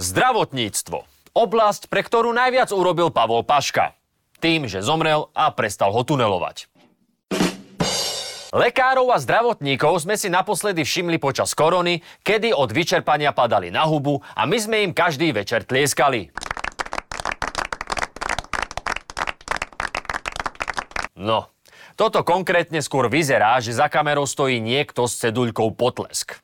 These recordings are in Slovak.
Zdravotníctvo. Oblasť, pre ktorú najviac urobil Pavol Paška. Tým, že zomrel a prestal ho tunelovať. Lekárov a zdravotníkov sme si naposledy všimli počas korony, kedy od vyčerpania padali na hubu a my sme im každý večer tlieskali. No, toto konkrétne skôr vyzerá, že za kamerou stojí niekto s ceduľkou potlesk.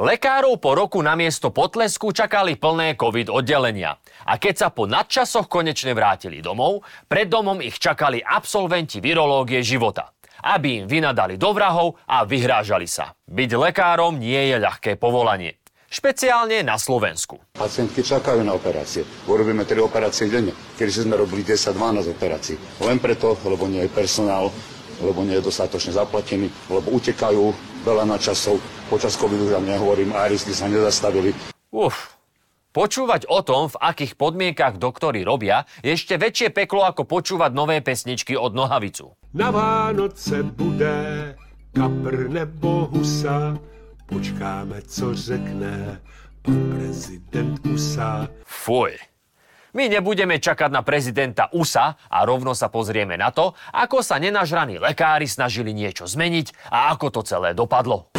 Lekárov po roku na miesto potlesku čakali plné COVID oddelenia. A keď sa po nadčasoch konečne vrátili domov, pred domom ich čakali absolventi virológie života. Aby im vynadali do vrahov a vyhrážali sa. Byť lekárom nie je ľahké povolanie. Špeciálne na Slovensku. Pacientky čakajú na operácie. Urobíme 3 operácie denne. Kedy sme robili 10-12 operácií. Len preto, lebo nie je personál, lebo nie je dostatočne zaplatený, lebo utekajú veľa na časov. Počas covidu, ja nehovorím, aeristy sa nezastavili. Uf, Počúvať o tom, v akých podmienkach doktory robia, je ešte väčšie peklo ako počúvať nové pesničky od Nohavicu. Na Vánoce bude kapr nebo husa, počkáme, co řekne pan prezident USA. Fuj. My nebudeme čakať na prezidenta USA a rovno sa pozrieme na to, ako sa nenažraní lekári snažili niečo zmeniť a ako to celé dopadlo.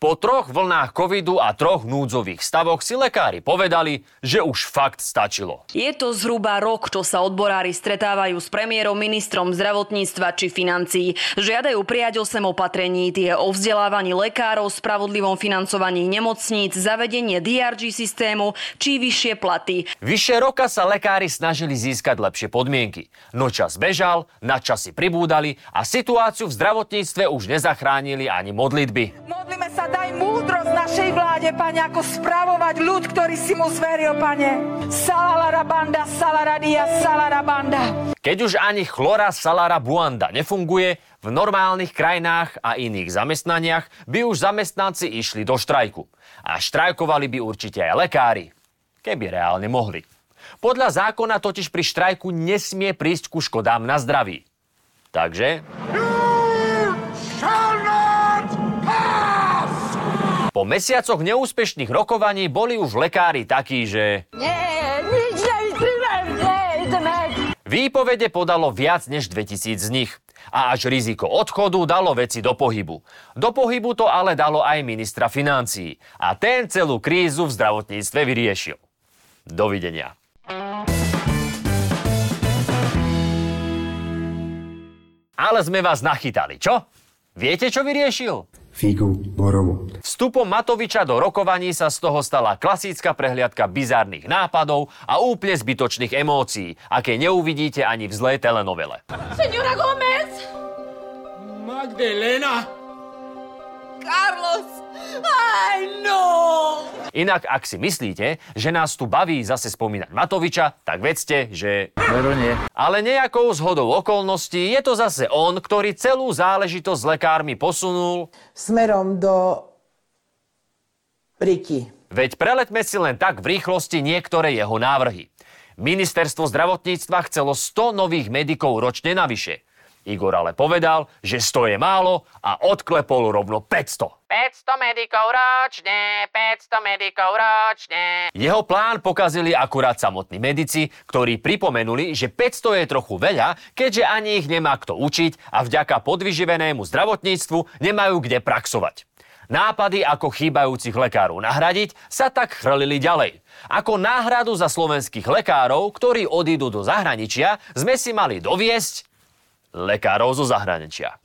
Po troch vlnách covidu a troch núdzových stavoch si lekári povedali, že už fakt stačilo. Je to zhruba rok, čo sa odborári stretávajú s premiérom, ministrom zdravotníctva či financií. Žiadajú prijať 8 opatrení, tie o vzdelávaní lekárov, spravodlivom financovaní nemocníc, zavedenie DRG systému či vyššie platy. Vyše roka sa lekári snažili získať lepšie podmienky. No čas bežal, nadčasy pribúdali a situáciu v zdravotníctve už nezachránili ani modlitby. Modlíme sa daj múdrosť našej vláde, Pane, ako spravovať ľud, ktorý si mu zveril, Pane. Salalarabanda, salaradia, salarabanda. Keď už ani chlora salara buanda nefunguje, v normálnych krajinách a iných zamestnaniach by už zamestnanci išli do štrajku. A štrajkovali by určite aj lekári, keby reálne mohli. Podľa zákona totiž pri štrajku nesmie prísť ku škodám na zdraví. Takže... Po mesiacoch neúspešných rokovaní boli už lekári takí, že... Nie, nič. Výpovede podalo viac než 2000 z nich. A až riziko odchodu dalo veci do pohybu. Do pohybu to ale dalo aj ministra financií. A ten celú krízu v zdravotníctve vyriešil. Dovidenia. Ale sme vás nachytali, čo? Viete, čo vyriešil? Figu, borovu. Vstupom Matoviča do rokovaní sa z toho stala klasická prehliadka bizárnych nápadov a úplne zbytočných emócií, aké neuvidíte ani v zlej telenovele. Senora Gomez! Magdalena! Carlos! Aj no! Inak, ak si myslíte, že nás tu baví zase spomínať Matoviča, tak vedzte, že... Veru nie. Ale nejakou zhodou okolností je to zase on, ktorý celú záležitosť s lekármi posunul, smerom do Riti. veď preleďme si len tak v rýchlosti niektoré jeho návrhy. Ministerstvo zdravotníctva chcelo 100 nových medikov ročne navyše. Igor ale povedal, že 100 je málo a odklepol rovno 500. 500 medikov ročne, 500 medikov ročne. Jeho plán pokazili akurát samotní medici, ktorí pripomenuli, že 500 je trochu veľa, keďže ani ich nemá kto učiť a vďaka podvyživenému zdravotníctvu nemajú kde praxovať. Nápady, ako chýbajúcich lekárov nahradiť, sa tak chrlili ďalej. Ako náhradu za slovenských lekárov, ktorí odídu do zahraničia, sme si mali doviesť lekárov zo zahraničia.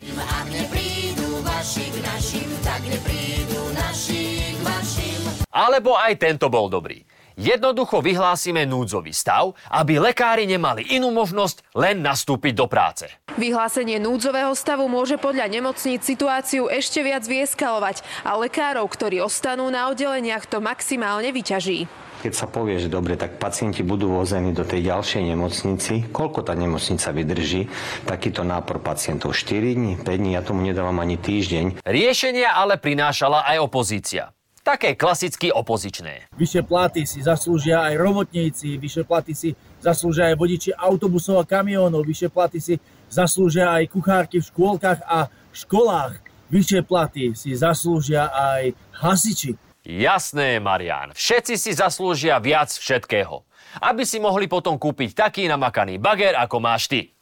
Alebo aj tento bol dobrý. Jednoducho vyhlásime núdzový stav, aby lekári nemali inú možnosť len nastúpiť do práce. Vyhlásenie núdzového stavu môže podľa nemocníc situáciu ešte viac vieskalovať a lekárov, ktorí ostanú na oddeleniach, to maximálne vyťaží. Keď sa povie, že dobre, tak pacienti budú vození do tej ďalšej nemocnici, koľko tá nemocnica vydrží, takýto nápor pacientov 4 dní, 5 dní, ja tomu nedávam ani týždeň. Riešenia ale prinášala aj opozícia. Také klasicky opozičné. Vyššie platy si zaslúžia aj robotníci, vyššie platy si zaslúžia aj vodiči autobusov a kamionov, vyššie platy si zaslúžia aj kuchárky v škôlkach a školách, vyššie platy si zaslúžia aj hasiči. Jasné, Marian. Všetci si zaslúžia viac všetkého. Aby si mohli potom kúpiť taký namakaný bager, ako máš ty.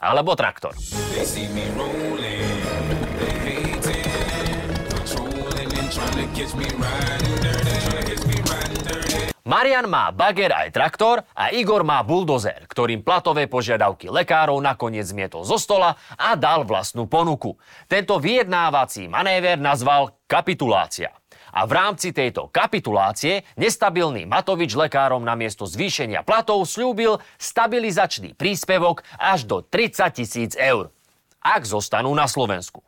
Alebo traktor. Marian má bager aj traktor a Igor má buldozer, ktorým platové požiadavky lekárov nakoniec zmietol zo stola a dal vlastnú ponuku. Tento vyjednávací manéver nazval kapitulácia. A v rámci tejto kapitulácie nestabilný Matovič lekárom namiesto zvýšenia platov slúbil stabilizačný príspevok až do 30 tisíc eur, ak zostanú na Slovensku.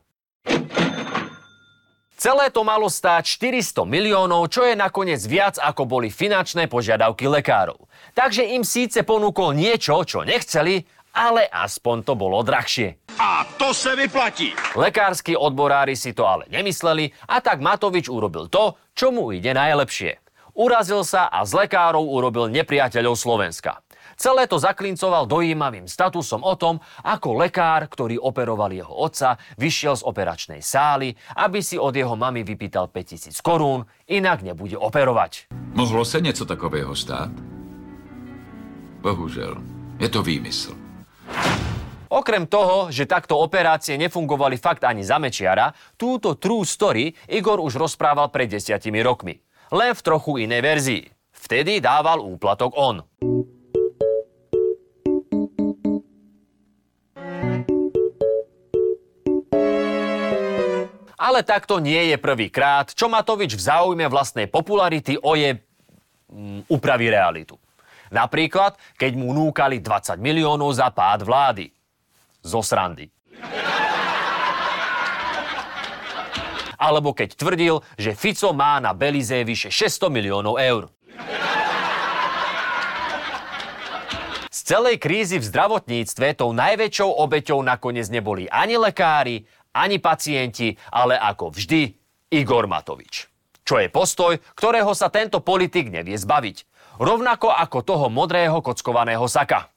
Celé to malo stáť 400 miliónov, čo je nakoniec viac ako boli finančné požiadavky lekárov. Takže im síce ponúkol niečo, čo nechceli, ale aspoň to bolo drahšie. A to sa vyplatí. Lekársky odborári si to ale nemysleli a tak Matovič urobil to, čo mu ide najlepšie. Urazil sa a z lekárov urobil nepriateľov Slovenska. Celé to zaklincoval dojímavým statusom o tom, ako lekár, ktorý operoval jeho otca, vyšiel z operačnej sály, aby si od jeho mamy vypýtal 5000 korún, inak nebude operovať. Mohlo sa niečo takového stáť? Bohužel, je to výmysl. Okrem toho, že takto operácie nefungovali fakt ani za Mečiara, túto true story Igor už rozprával pred desiatimi rokmi. Len v trochu inej verzii. Vtedy dával úplatok on. Ale takto nie je prvýkrát, čo Matovič v záujme vlastnej popularity oje mm, upraví realitu. Napríklad, keď mu núkali 20 miliónov za pád vlády. Zo srandy. Alebo keď tvrdil, že Fico má na Belize vyše 600 miliónov eur. Z celej krízy v zdravotníctve tou najväčšou obeťou nakoniec neboli ani lekári, ani pacienti, ale ako vždy Igor Matovič. Čo je postoj, ktorého sa tento politik nevie zbaviť. Rovnako ako toho modrého kockovaného saka.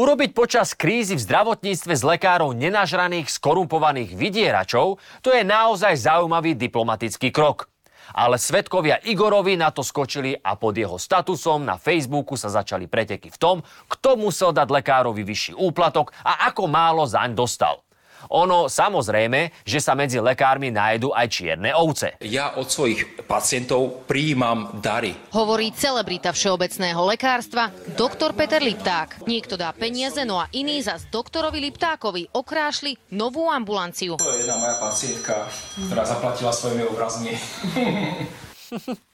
Urobiť počas krízy v zdravotníctve z lekárov nenažraných, skorumpovaných vydieračov, to je naozaj zaujímavý diplomatický krok. Ale svetkovia Igorovi na to skočili a pod jeho statusom na Facebooku sa začali preteky v tom, kto musel dať lekárovi vyšší úplatok a ako málo zaň dostal. Ono samozrejme, že sa medzi lekármi nájdu aj čierne ovce. Ja od svojich pacientov prijímam dary. Hovorí celebrita všeobecného lekárstva, doktor Peter Lipták. Niekto dá peniaze, no a iný zas doktorovi Liptákovi okrášli novú ambulanciu. To je jedna moja pacientka, ktorá zaplatila svojimi obrazmi.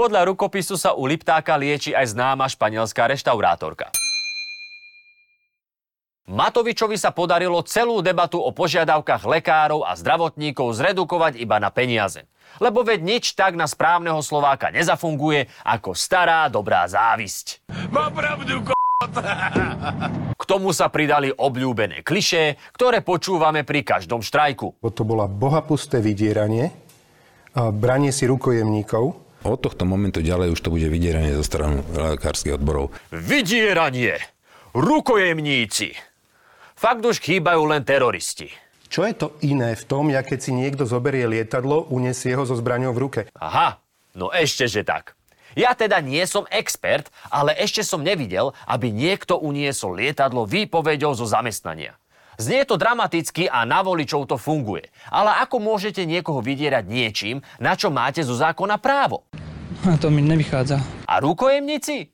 Podľa rukopisu sa u Liptáka lieči aj známa španielská reštaurátorka. Matovičovi sa podarilo celú debatu o požiadavkách lekárov a zdravotníkov zredukovať iba na peniaze. Lebo veď nič tak na správneho Slováka nezafunguje ako stará dobrá závisť. Má pravdu, k***. K tomu sa pridali obľúbené klišé, ktoré počúvame pri každom štrajku. To bola bohapusté vydieranie, branie si rukojemníkov. Od tohto momentu ďalej už to bude vydieranie zo strany lekárskych odborov. Vydieranie! Rukojemníci! Fakt už chýbajú len teroristi. Čo je to iné v tom, ja keď si niekto zoberie lietadlo, unesie ho so zbraňou v ruke? Aha, no ešte že tak. Ja teda nie som expert, ale ešte som nevidel, aby niekto uniesol lietadlo výpovedou zo zamestnania. Znie to dramaticky a na voličov to funguje. Ale ako môžete niekoho vydierať niečím, na čo máte zo zákona právo? A to mi nevychádza. A rukojemníci?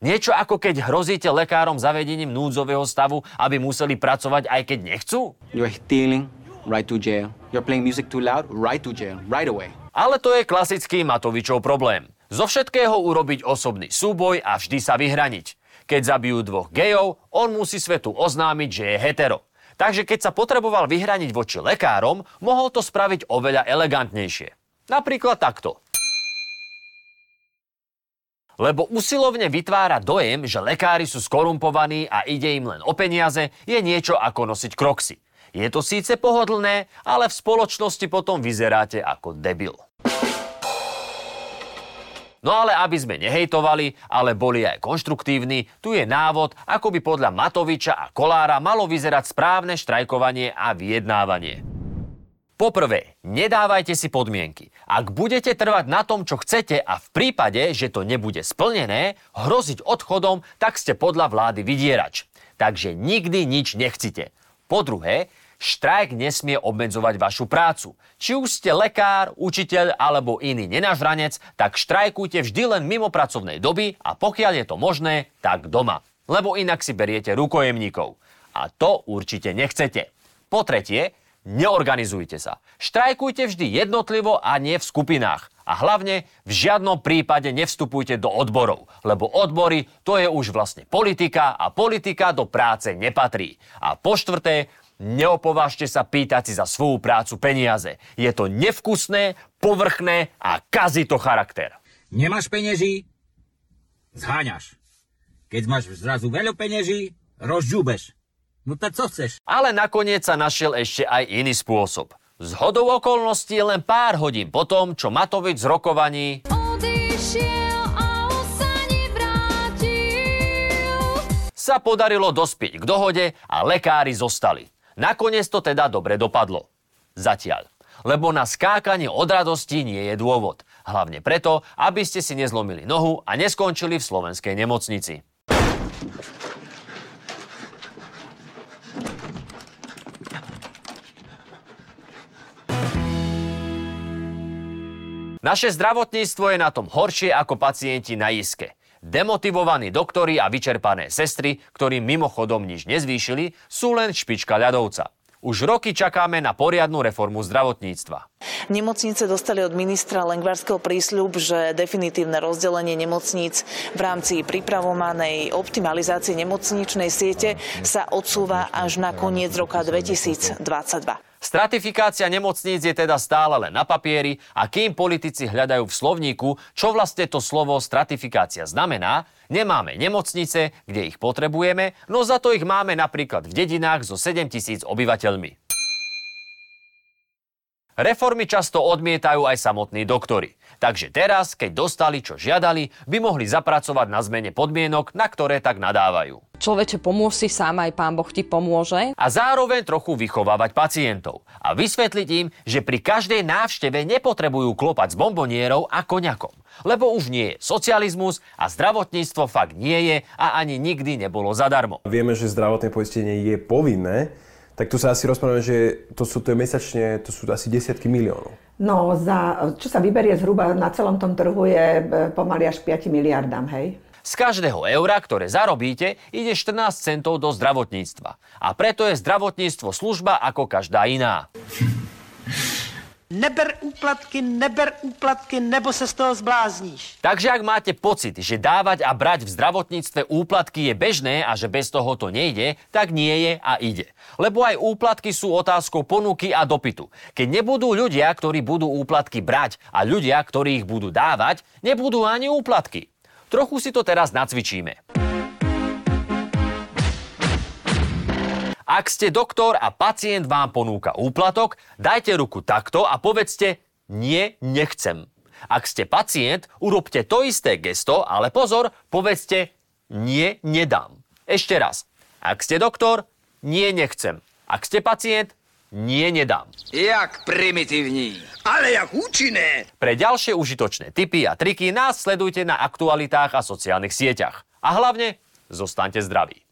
Niečo ako keď hrozíte lekárom zavedením núdzového stavu, aby museli pracovať aj keď nechcú? You're stealing, right to jail. You're playing music too loud, right to jail, right away. Ale to je klasický Matovičov problém. Zo všetkého urobiť osobný súboj a vždy sa vyhraniť. Keď zabijú dvoch gejov, on musí svetu oznámiť, že je hetero. Takže keď sa potreboval vyhraniť voči lekárom, mohol to spraviť oveľa elegantnejšie. Napríklad takto lebo usilovne vytvára dojem, že lekári sú skorumpovaní a ide im len o peniaze, je niečo ako nosiť kroxy. Je to síce pohodlné, ale v spoločnosti potom vyzeráte ako debil. No ale aby sme nehejtovali, ale boli aj konštruktívni, tu je návod, ako by podľa Matoviča a Kolára malo vyzerať správne štrajkovanie a vyjednávanie. Poprvé, nedávajte si podmienky. Ak budete trvať na tom, čo chcete a v prípade, že to nebude splnené, hroziť odchodom, tak ste podľa vlády vydierač. Takže nikdy nič nechcite. Po druhé, štrajk nesmie obmedzovať vašu prácu. Či už ste lekár, učiteľ alebo iný nenažranec, tak štrajkujte vždy len mimo pracovnej doby a pokiaľ je to možné, tak doma. Lebo inak si beriete rukojemníkov. A to určite nechcete. Po tretie, Neorganizujte sa. Štrajkujte vždy jednotlivo a nie v skupinách. A hlavne v žiadnom prípade nevstupujte do odborov, lebo odbory to je už vlastne politika a politika do práce nepatrí. A po štvrté, neopovážte sa pýtať si za svoju prácu peniaze. Je to nevkusné, povrchné a kazí to charakter. Nemáš penieží? Zháňaš. Keď máš zrazu veľa penieží, rozžúbeš. No tak co chceš? Ale nakoniec sa našiel ešte aj iný spôsob. Z hodou okolností len pár hodín potom, čo Matovič z rokovaní sa podarilo dospieť k dohode a lekári zostali. Nakoniec to teda dobre dopadlo. Zatiaľ. Lebo na skákanie od radosti nie je dôvod. Hlavne preto, aby ste si nezlomili nohu a neskončili v slovenskej nemocnici. Naše zdravotníctvo je na tom horšie ako pacienti na iske. Demotivovaní doktori a vyčerpané sestry, ktorí mimochodom nič nezvýšili, sú len špička ľadovca. Už roky čakáme na poriadnu reformu zdravotníctva. Nemocnice dostali od ministra Lengvarského prísľub, že definitívne rozdelenie nemocníc v rámci pripravovanej optimalizácie nemocničnej siete sa odsúva až na koniec roka 2022. Stratifikácia nemocníc je teda stále len na papieri a kým politici hľadajú v slovníku, čo vlastne to slovo stratifikácia znamená, nemáme nemocnice, kde ich potrebujeme, no za to ich máme napríklad v dedinách so 7 tisíc obyvateľmi. Reformy často odmietajú aj samotní doktori. Takže teraz, keď dostali, čo žiadali, by mohli zapracovať na zmene podmienok, na ktoré tak nadávajú človeče, pomôž si sám, aj pán Boh ti pomôže. A zároveň trochu vychovávať pacientov a vysvetliť im, že pri každej návšteve nepotrebujú klopať s bombonierou a koňakom. Lebo už nie je socializmus a zdravotníctvo fakt nie je a ani nikdy nebolo zadarmo. Vieme, že zdravotné poistenie je povinné, tak tu sa asi rozprávame, že to sú to je mesačne, to sú asi desiatky miliónov. No, za, čo sa vyberie zhruba na celom tom trhu je e, pomaly až 5 miliardám, hej? Z každého eura, ktoré zarobíte, ide 14 centov do zdravotníctva. A preto je zdravotníctvo služba ako každá iná. Neber úplatky, neber úplatky, nebo sa z toho zblázníš. Takže ak máte pocit, že dávať a brať v zdravotníctve úplatky je bežné a že bez toho to nejde, tak nie je a ide. Lebo aj úplatky sú otázkou ponuky a dopytu. Keď nebudú ľudia, ktorí budú úplatky brať a ľudia, ktorí ich budú dávať, nebudú ani úplatky. Trochu si to teraz nacvičíme. Ak ste doktor a pacient vám ponúka úplatok, dajte ruku takto a povedzte nie, nechcem. Ak ste pacient, urobte to isté gesto, ale pozor, povedzte nie, nedám. Ešte raz. Ak ste doktor, nie, nechcem. Ak ste pacient, nie, nedám. Jak primitívní. Ale jak účinné. Pre ďalšie užitočné tipy a triky nás sledujte na aktualitách a sociálnych sieťach. A hlavne, zostaňte zdraví.